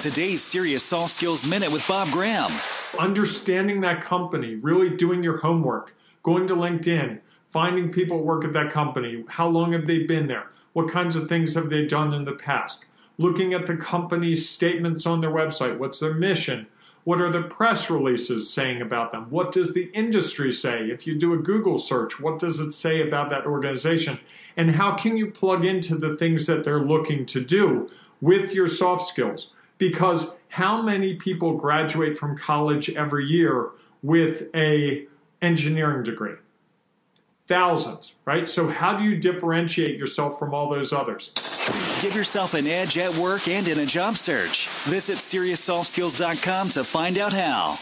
Today's Serious Soft Skills Minute with Bob Graham. Understanding that company, really doing your homework, going to LinkedIn, finding people work at that company. How long have they been there? What kinds of things have they done in the past? Looking at the company's statements on their website. What's their mission? What are the press releases saying about them? What does the industry say? If you do a Google search, what does it say about that organization? And how can you plug into the things that they're looking to do with your soft skills? Because how many people graduate from college every year with a engineering degree? Thousands, right? So how do you differentiate yourself from all those others? Give yourself an edge at work and in a job search. Visit SeriousSoftSkills.com to find out how.